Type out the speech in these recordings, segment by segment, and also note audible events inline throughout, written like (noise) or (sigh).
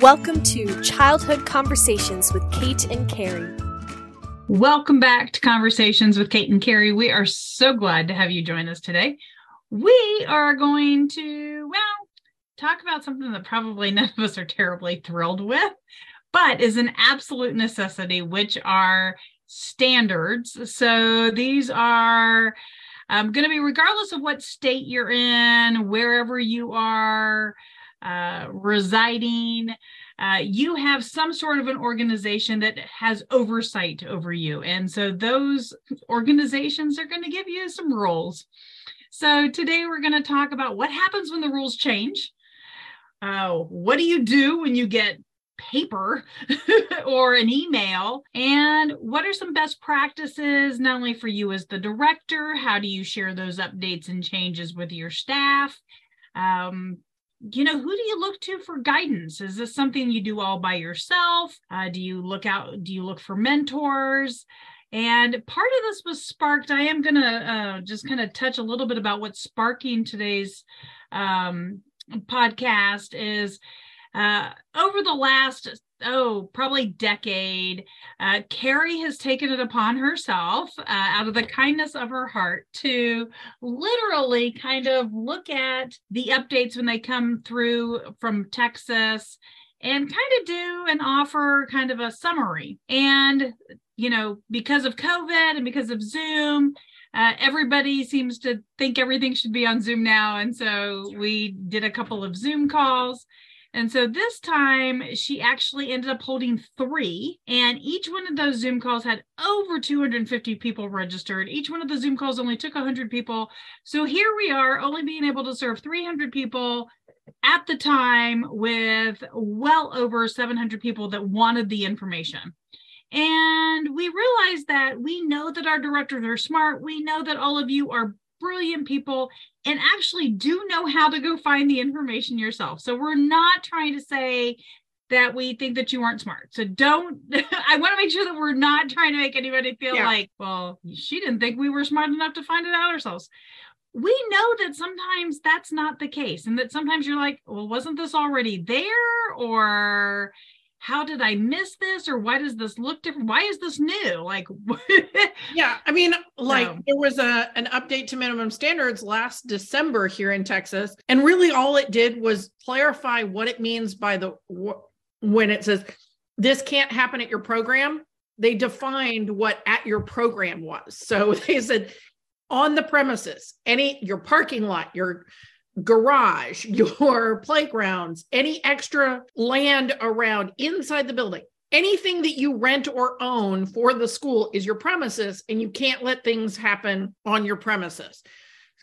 Welcome to Childhood Conversations with Kate and Carrie. Welcome back to Conversations with Kate and Carrie. We are so glad to have you join us today. We are going to, well, talk about something that probably (laughs) none of us are terribly thrilled with, but is an absolute necessity, which are standards. So these are um, going to be regardless of what state you're in, wherever you are uh, residing, uh, you have some sort of an organization that has oversight over you. And so those organizations are going to give you some rules. So today we're going to talk about what happens when the rules change. Uh, what do you do when you get paper (laughs) or an email and what are some best practices not only for you as the director how do you share those updates and changes with your staff um, you know who do you look to for guidance? Is this something you do all by yourself? Uh, do you look out do you look for mentors? And part of this was sparked i am going to uh, just kind of touch a little bit about what's sparking today's um, podcast is uh, over the last oh probably decade. Uh, carrie has taken it upon herself uh, out of the kindness of her heart to literally kind of look at the updates when they come through from texas and kind of do and offer kind of a summary. And you know because of covid and because of zoom uh, everybody seems to think everything should be on zoom now. And so we did a couple of zoom calls and so this time she actually ended up holding three, and each one of those Zoom calls had over 250 people registered. Each one of the Zoom calls only took 100 people. So here we are, only being able to serve 300 people at the time with well over 700 people that wanted the information. And we realized that we know that our directors are smart. We know that all of you are brilliant people and actually do know how to go find the information yourself. So we're not trying to say that we think that you aren't smart. So don't, (laughs) I want to make sure that we're not trying to make anybody feel yeah. like, well, she didn't think we were smart enough to find it out ourselves. We know that sometimes that's not the case. And that sometimes you're like, well, wasn't this already there? Or, how did I miss this or why does this look different? Why is this new? Like, (laughs) yeah, I mean, like no. there was a an update to minimum standards last December here in Texas, and really all it did was clarify what it means by the when it says this can't happen at your program. They defined what at your program was. So (laughs) they said on the premises, any your parking lot, your garage, (laughs) your playgrounds, any extra land around inside the building. Anything that you rent or own for the school is your premises, and you can't let things happen on your premises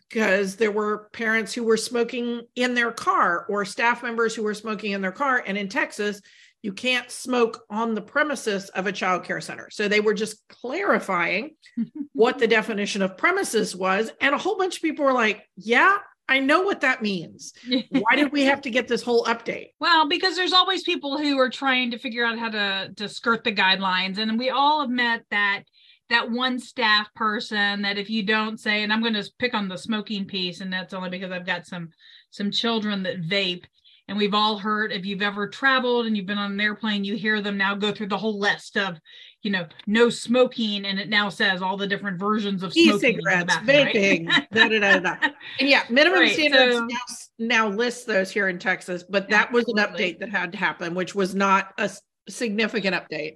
because there were parents who were smoking in their car or staff members who were smoking in their car. And in Texas, you can't smoke on the premises of a child care center. So they were just clarifying (laughs) what the definition of premises was. And a whole bunch of people were like, yeah, I know what that means. (laughs) Why did we have to get this whole update? Well, because there's always people who are trying to figure out how to to skirt the guidelines, and we all have met that that one staff person that if you don't say, and I'm going to pick on the smoking piece, and that's only because I've got some some children that vape, and we've all heard if you've ever traveled and you've been on an airplane, you hear them now go through the whole list of you know, no smoking, and it now says all the different versions of smoking. E-cigarettes, vaping, right? da, da, da, da. (laughs) And yeah, minimum right, standards so, now, now lists those here in Texas, but that absolutely. was an update that had to happen, which was not a significant update.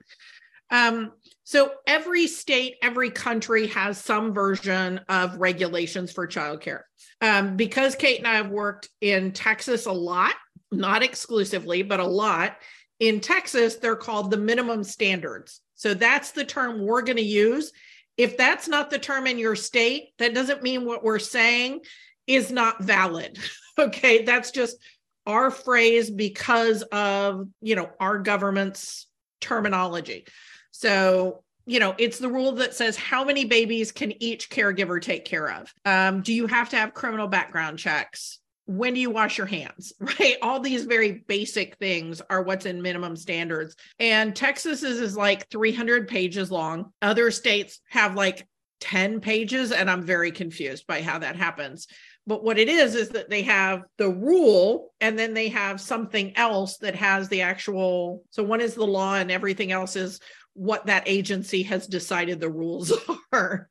Um, so every state, every country has some version of regulations for childcare. Um, because Kate and I have worked in Texas a lot, not exclusively, but a lot. In Texas, they're called the minimum standards. So that's the term we're going to use. If that's not the term in your state, that doesn't mean what we're saying is not valid. (laughs) okay, that's just our phrase because of, you know, our government's terminology. So, you know, it's the rule that says how many babies can each caregiver take care of? Um, do you have to have criminal background checks? When do you wash your hands (laughs) right? All these very basic things are what's in minimum standards. And texas is, is like 300 pages long. Other states have like 10 pages and i'm very confused by how that happens. But what it is is that they have the rule and then they have something else that has the actual so one is the law and everything else is what that agency has decided the rules (laughs) are.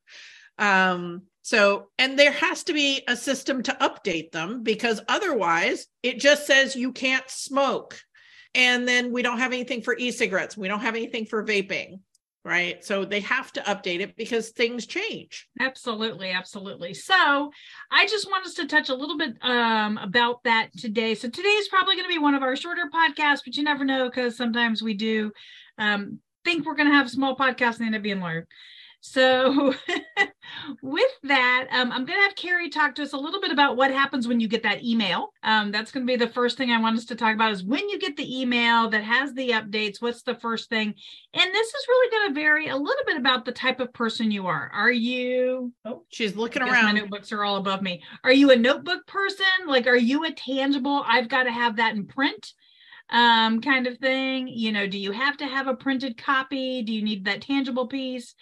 Um so and there has to be a system to update them because otherwise it just says you can't smoke and then we don't have anything for e-cigarettes we don't have anything for vaping right? So they have to update it because things change. Absolutely, absolutely. So I just want us to touch a little bit um, about that today. So today is probably going to be one of our shorter podcasts, but you never know because sometimes we do um, think we're going to have small podcast and end up being longer. So, (laughs) with that, um, I'm going to have Carrie talk to us a little bit about what happens when you get that email. Um, that's going to be the first thing I want us to talk about is when you get the email that has the updates, what's the first thing? And this is really going to vary a little bit about the type of person you are. Are you? Oh, she's looking around. My notebooks are all above me. Are you a notebook person? Like, are you a tangible? I've got to have that in print um kind of thing you know do you have to have a printed copy do you need that tangible piece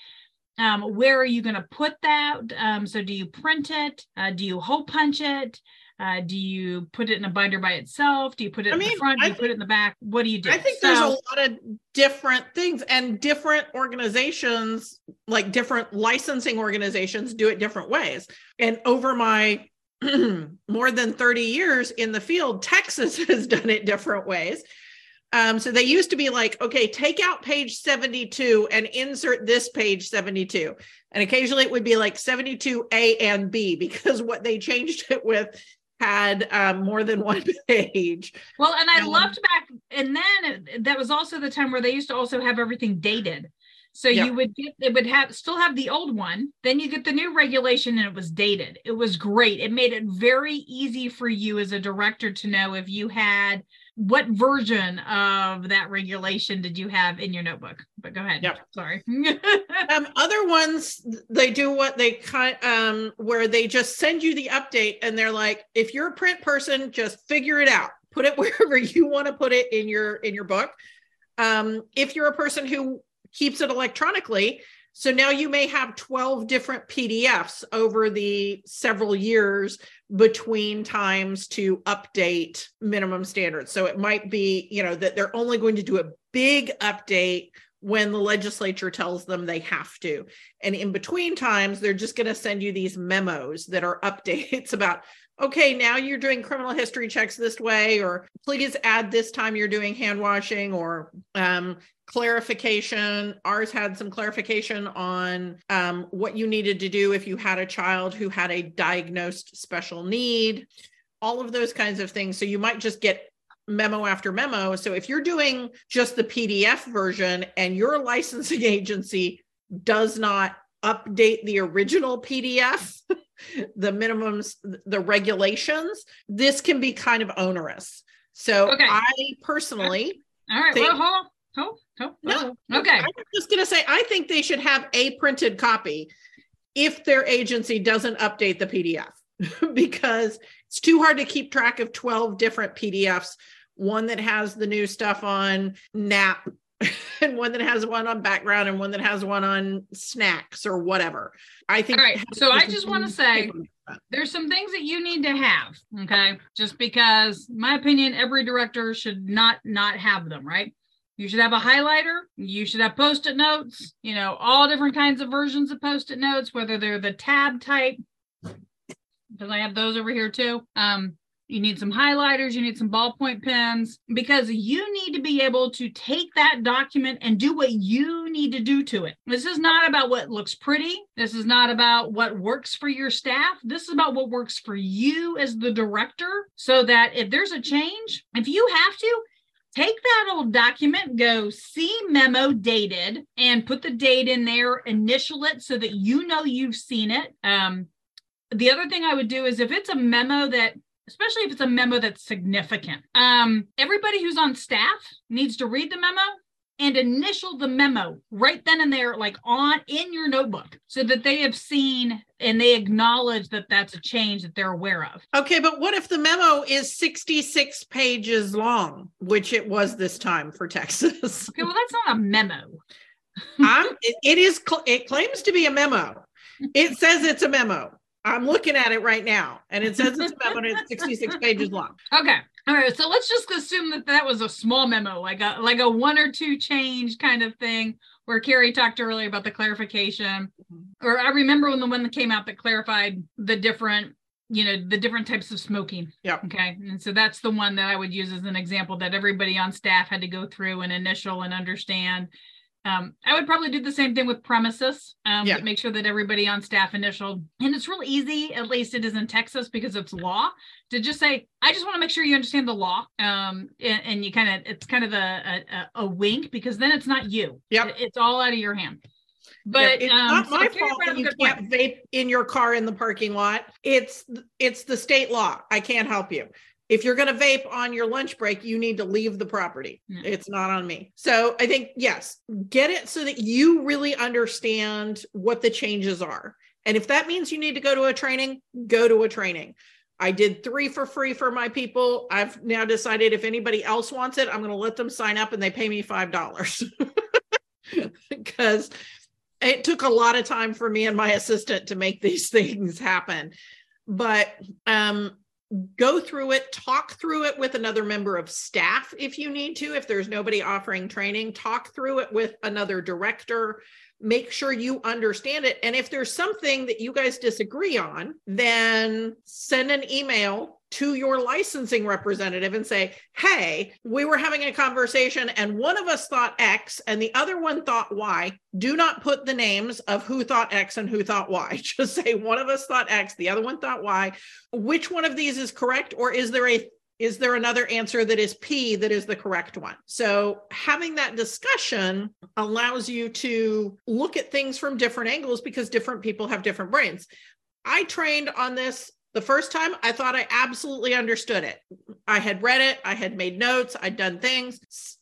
um, where are you going to put that? Um, so do you print it? Uh, do you hole punch it? Uh, do you put it in a binder by itself? Do you put it I in mean, the front? Do I you think, put it in the back? What do you do? I think so, there's a lot of different things, and different organizations, like different licensing organizations, do it different ways. And over my (clears throat) more than 30 years in the field, Texas (laughs) has done it different ways. Um, so they used to be like, okay, take out page 72 and insert this page 72. And occasionally it would be like 72A and B (laughs) because what they changed it with had um, more than one (laughs) page. Well, and I um, loved back, and then that was also the time where they used to also have everything dated. So yeah. you would get it would have still have the old one, then you get the new regulation and it was dated. It was great. It made it very easy for you as a director to know if you had what version of that regulation did you have in your notebook? But go ahead. Yep. Sorry. (laughs) um, other ones they do what they kind um where they just send you the update and they're like, if you're a print person, just figure it out. Put it (laughs) wherever you want to put it in your in your book. Um, if you're a person who keeps it electronically, so now you may have 12 different PDFs over the several years between times to update minimum standards. So it might be, you know, that they're only going to do a big update when the legislature tells them they have to. And in between times, they're just going to send you these memos that are (laughs) updates about, okay, now you're doing criminal history checks this way, or please add this time you're doing hand washing, or um, clarification. Ours had some clarification on um, what you needed to do if you had a child who had a diagnosed special need, all of those kinds of things. So you might just get memo after memo. So if you're doing just the PDF version and your (laughs) licensing agency does not update the original PDF, the minimums, the regulations, this can be kind of onerous. So okay. I personally. All right. Think, well, hold on. Oh, oh, no. Oh, okay. I'm just going to say, I think they should have a printed copy if their agency doesn't update the PDF (laughs) because it's too hard to keep track of 12 different PDFs. One that has the new stuff on NAP (laughs) and one that has one on background and one that has one on snacks or whatever. I think. All right. So I just want to say there's some things that you need to have. Okay. Just because, my opinion, every director should not not have them. Right. You should have a highlighter. You should have post it notes, you know, all different kinds of versions of post it notes, whether they're the tab type, because I have those over here too. Um, you need some highlighters, you need some ballpoint pens, because you need to be able to take that document and do what you need to do to it. This is not about what looks pretty. This is not about what works for your staff. This is about what works for you as the director, so that if there's a change, if you have to, take that old document, go see memo dated, and put the date in there, initial it so that you know you've seen it. Um, the other thing I would do is if it's a memo that especially if it's a memo that's significant. Um, everybody who's on staff needs to read the memo and initial the memo right then and there like on in your notebook so that they have seen and they acknowledge that that's a change that they're aware of. Okay but what if the memo is 66 pages long which it was this time for texas? Okay well that's not a memo. It, it is it claims to be a memo. It says it's a memo I'm looking at it right now, and it says it's a memo. And it's 66 (laughs) pages long. Okay. All right. So let's just assume that that was a small memo, like a like a one or two change kind of thing, where Carrie talked earlier about the clarification. Mm-hmm. Or I remember when the one that came out that clarified the different you know the different types of smoking yeah okay and so that's the one that i would use as an example that everybody on staff had to go through and initial and understand um, I would probably do the same thing with premises. Um, yeah. Make sure that everybody on staff initial, and it's real easy. At least it is in Texas because it's law to just say, "I just want to make sure you understand the law." Um, and, and you kind of, it's kind of a, a, a wink because then it's not you. Yeah, it's all out of your hand. But it's um, not my so fault that you can't point. vape in your car in the parking lot. It's it's the state law. I can't help you. If you're going to vape on your lunch break, you need to leave the property. It's not on me. So I think yes, get it so that you really understand what the changes are. And if that means you need to go to a training, go to a training. I did three for free for my people. I've now decided if anybody else wants it, I'm going to let them sign up and they pay me $5 because (laughs) it took a lot of time for me and my assistant to make these things happen but um go through it talk through it with another member of staff if you need to if there's nobody offering training talk through it with another director make sure you understand it and if there's something that you guys disagree on then send an email to your licensing representative and say, Hey, we were having a conversation and one of us thought X and the other one thought Y. Do not put the names of who thought X and who thought Y. (laughs) Just say one of us thought X, the other one thought Y. Which one of these is correct? Or is there a is there another answer that is P that is the correct one? So, having that discussion allows you to look at things from different angles because different people have different brains. I trained on this the first time, I thought I absolutely understood it. I had read it, I had made notes, I'd done things.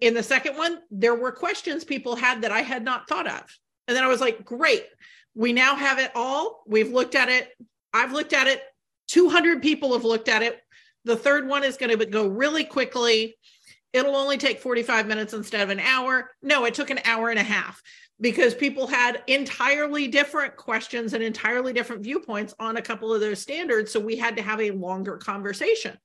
In the second one, there were questions people had that I had not thought of. And then I was like, great, we now have it all. We've looked at it. I've looked at it. 200 people have looked at it. The third one is going to go really quickly. It'll only take 45 minutes instead of an hour. No, it took an hour and a half because people had entirely different questions and entirely different viewpoints on a couple of those standards. So we had to have a longer conversation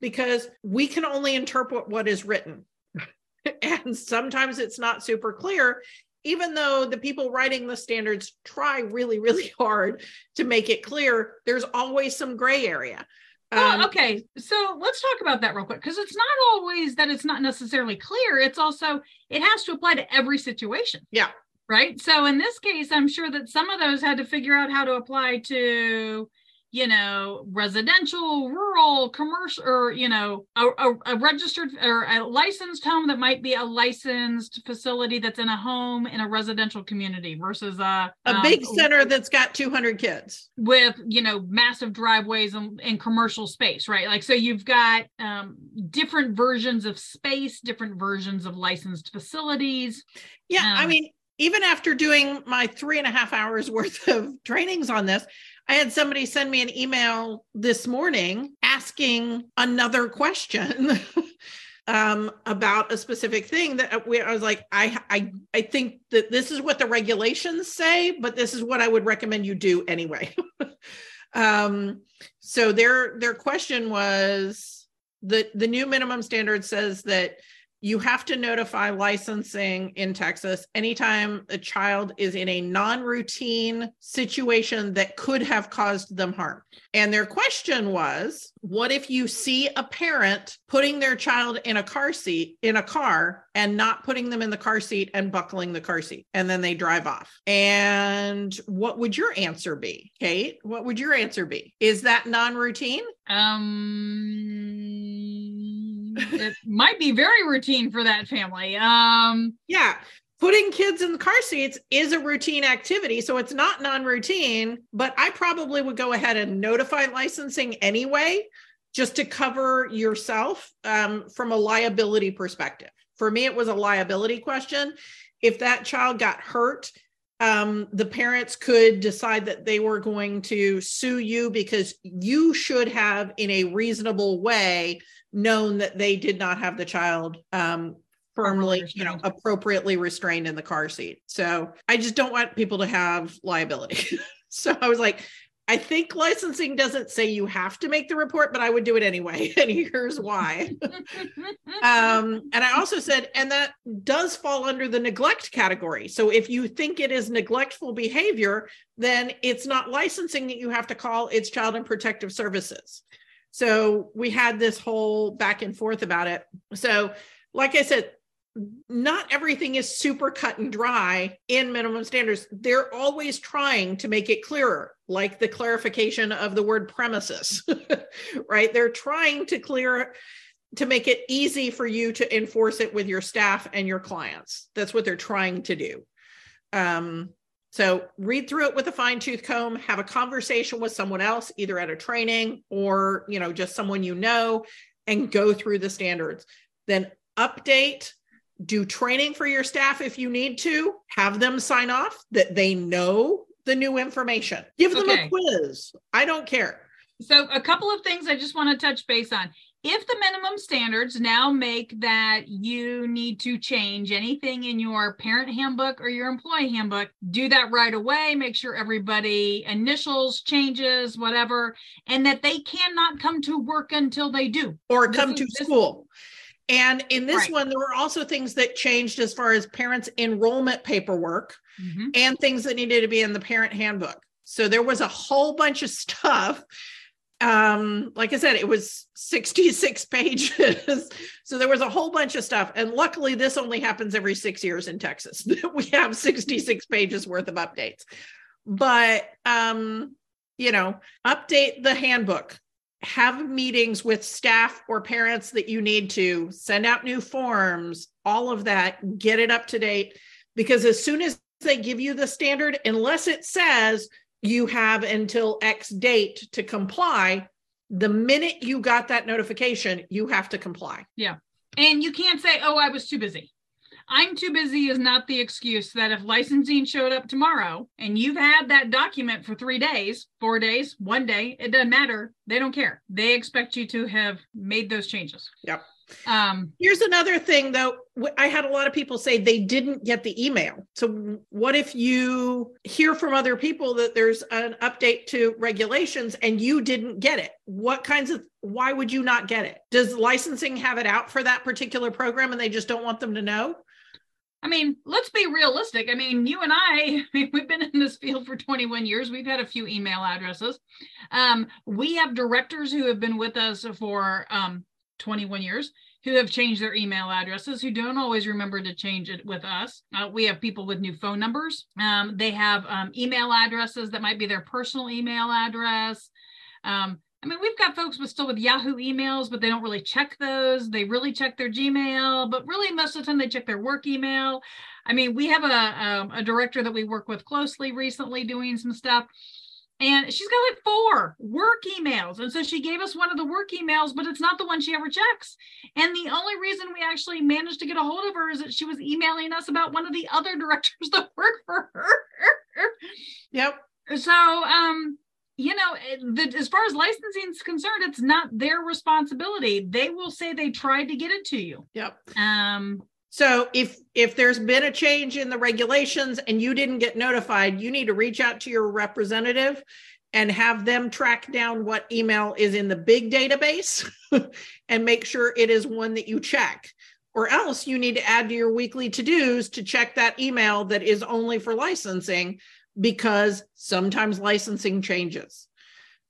because we can only interpret what is written. (laughs) and sometimes it's not super clear, even though the people writing the standards try really, really hard to make it clear, there's always some gray area. Um, okay, so let's talk about that real quick because it's not always that it's not necessarily clear. It's also it has to apply to every situation. Yeah, right? So in this case, I'm sure that some of those had to figure out how to apply to, you know, residential, rural, commercial, or you know, a, a, a, registered or a licensed home that might be a licensed facility that's in a home in a residential community versus a a um, big center that's got 200 kids with you know massive driveways and, and commercial space, right? Like so, you've got um, different versions of space, different versions of licensed facilities. Yeah, um, I mean even after doing my three and a half hours worth of trainings on this, I had somebody send me an email this morning asking another question (laughs) um, about a specific thing that we, I was like, I, I, I think that this is what the regulations say, but this is what I would recommend you do anyway. (laughs) um, so their their question was the the new minimum standard says that you have to notify licensing in Texas anytime a child is in a non routine situation that could have caused them harm. And their question was what if you see a parent putting their child in a car seat, in a car, and not putting them in the car seat and buckling the car seat, and then they drive off? And what would your answer be, Kate? What would your answer be? Is that non routine? Um, it might be very routine for that family. Um, yeah. Putting kids in the car seats is a routine activity. So it's not non routine, but I probably would go ahead and notify licensing anyway, just to cover yourself um, from a liability perspective. For me, it was a liability question. If that child got hurt, um, the parents could decide that they were going to sue you because you should have, in a reasonable way, known that they did not have the child um, firmly, you know, appropriately restrained in the car seat. So I just don't want people to have liability. (laughs) so I was like, I think licensing doesn't say you have to make the report, but I would do it anyway. (laughs) And here's why. (laughs) um, and I also said, and that does fall under the neglect category. So if you think it is neglectful behavior, then it's not licensing that you have to call, it's child and protective services. So we had this whole back and forth about it. So, like I said, not everything is super cut and dry in minimum standards. They're always trying to make it clearer, like the clarification of the word premises, (laughs) right? They're trying to clear to make it easy for you to enforce it with your staff and your clients. That's what they're trying to do. Um, so read through it with a fine tooth comb, have a conversation with someone else, either at a training or, you know, just someone you know, and go through the standards. Then update do training for your staff if you need to, have them sign off that they know the new information. Give them okay. a quiz. I don't care. So, a couple of things I just want to touch base on. If the minimum standards now make that you need to change anything in your parent handbook or your employee handbook, do that right away. Make sure everybody initials, changes, whatever, and that they cannot come to work until they do. Or come to school. And in this right. one, there were also things that changed as far as parents' enrollment paperwork mm-hmm. and things that needed to be in the parent handbook. So there was a whole bunch of stuff. Um, like I said, it was 66 (laughs) pages. so there was a whole bunch of stuff. And luckily, this only happens every six years in Texas. (laughs) we have 66 pages worth of updates. But um, you know, update the handbook have meetings with staff or parents that you need to send out new forms, all of that, get it up to date. Because as soon as they give you the standard, unless it says you have until X date to comply, the minute you got that notification, you have to comply. Yeah. And you can't say, oh, I was too busy. I'm too busy is not the excuse that if licensing showed up tomorrow and you've had that document for three days, four days, one day, it doesn't matter. They don't care. They expect you to have made those changes. Yep. Um, Here's another thing, though. I had a lot of people say they didn't get the email. So, what if you hear from other people that there's an update to regulations and you didn't get it? What kinds of, why would you not get it? Does licensing have it out for that particular program and they just don't want them to know? I mean, let's be realistic. I mean, you and I, (laughs) we've been in this field for 21 years. We've had a few email addresses. Um, we have directors who have been with us for um, 21 years who have changed their email addresses who don't always remember to change it with us. Uh, we have people with new phone numbers. Um, they have um, email addresses that might be their personal email address. Um, I mean, we've got folks with still with Yahoo emails, but they don't really check those. They really check their Gmail, but really most of the time they check their work email. I mean, we have a, a, um, a director that we work with closely recently doing some stuff, and she's got like four work emails. And so she gave us one of the work emails, but it's not the one she ever checks. And the only reason we actually managed to get a hold of her is that she was emailing us about one of the other (laughs) directors that work for her. Yep. So, um, you know, the, as far as licensing is concerned, it's not their responsibility. They will say they tried to get it to you. Yep. Um, so if if there's been a change in the regulations and you didn't get notified, you need to reach out to your representative and have them track down what email is in the big database (laughs) and make sure it is one that you check. Or else you need to add to your weekly to-dos to check that email that is only for licensing because sometimes licensing changes.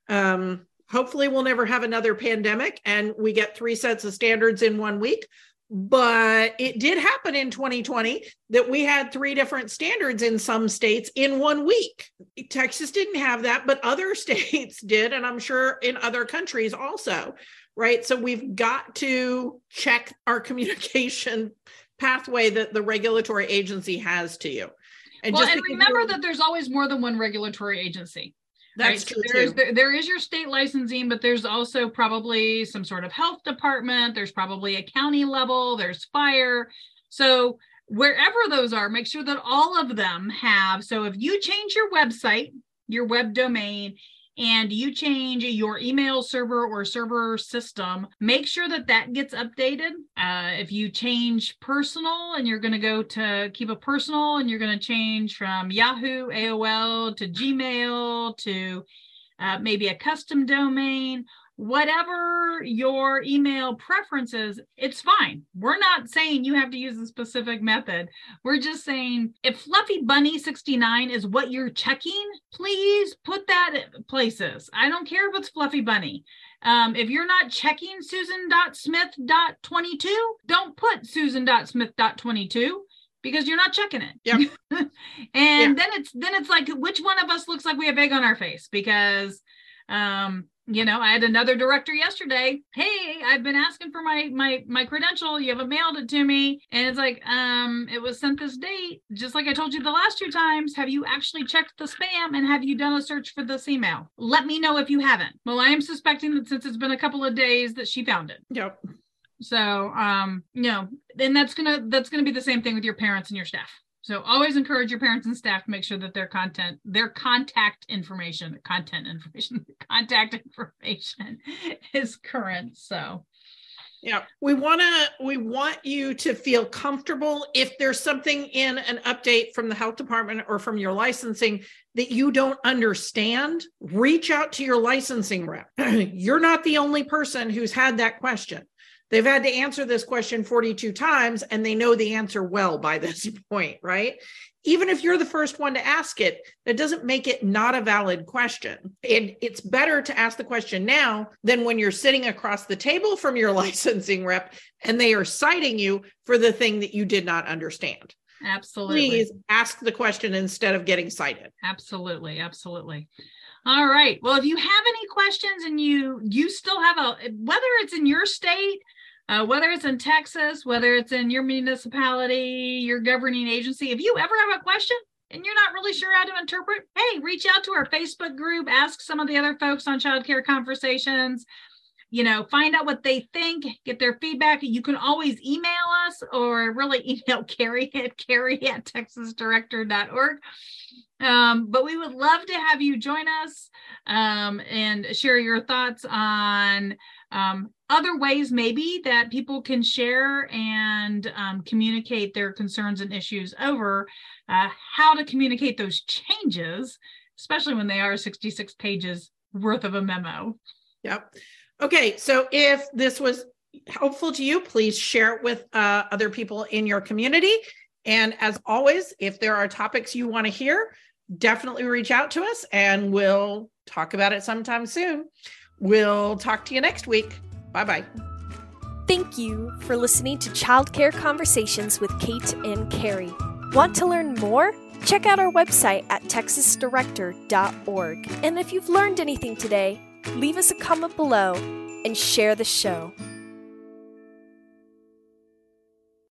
Um, hopefully, we'll never have another pandemic and we get three sets of standards in one week. But it did happen in 2020 that we had three different standards in some states in one week. Texas didn't have that, but other (laughs) states did. And I'm sure in other countries also. Right. So we've got to check our (laughs) communication pathway that the regulatory agency has to you. And well, and remember that there's always more than one regulatory agency. That's right? true. So there's, there, there is your state licensing, but there's also probably some sort of health department. There's probably a county level. There's fire. So wherever those are, make sure that all of them have. So if you change your website, your web domain, and you change your email server or server system, make sure that that gets updated. Uh, if you change personal and you're going to go to keep a personal and you're going to change from Yahoo, AOL to Gmail to uh, maybe a custom domain, whatever your email preferences, it's fine. We're not saying you have to use a specific method. We're just saying if Fluffy Bunny 69 is what you're checking, please put that places. I don't care if it's Fluffy Bunny. Um, if you're not checking susan.smith.22, don't put susan.smith.22 because you're not checking it. Yep. (laughs) and yeah. then it's then it's like which one of us looks like we have egg on our face because um you know i had another director yesterday. Hey i've been asking for my my my credential. You haven't mailed it to me. And it's like um it was sent this date just like i told you the last two times. Have you actually checked the spam and have you done a search for this email? Let me know if you haven't. Well i am suspecting that since it's been a couple of days that she found it. Yep. So um you know and that's gonna that's gonna be the same thing with your parents and your staff so always encourage your parents and staff to make sure that their content, their contact information, content information, (laughs) contact information (laughs) is current. So yeah, we want to we want you to feel comfortable if there's something in an update from the health department or from your licensing that you don't understand, reach out to your licensing rep. (clears throat) You're not the only person who's had that question. They've had to answer this question 42 times and they know the answer well by this (laughs) point, right? Even if you're the first one to ask it, that doesn't make it not a valid question. And it's better to ask the question now than when you're sitting across the table from your (laughs) licensing rep and they are citing you for the thing that you did not understand. Absolutely. Please ask the question instead of getting cited. Absolutely. Absolutely. All right. Well, if you have any questions and you you still have a whether it's in your state uh, whether it's in Texas, whether it's in your municipality, your governing agency, if you ever have a question and you're not really sure how to interpret, hey, reach out to our Facebook group, ask some of the other folks on childcare conversations, you know, find out what they think, get their feedback. You can always email us or really (laughs) email Carrie at Carrie at texasdirector.org. Um, but we would love to have you join us um, and share your thoughts on um, other ways maybe that people can share and um, communicate their concerns and issues over uh, how to communicate those changes especially when they are 66 pages worth of a memo. Yep. Okay so if this was helpful to you please share it with uh, other people in your community. And as always if there are topics you want to hear definitely reach out to us and we'll talk about it sometime soon we'll talk to you next week Bye bye. Thank you for listening to Childcare Conversations with Kate and Carrie. Want to learn more? Check out our website at texasdirector.org. And if you've learned anything today, leave us a comment below and share the show.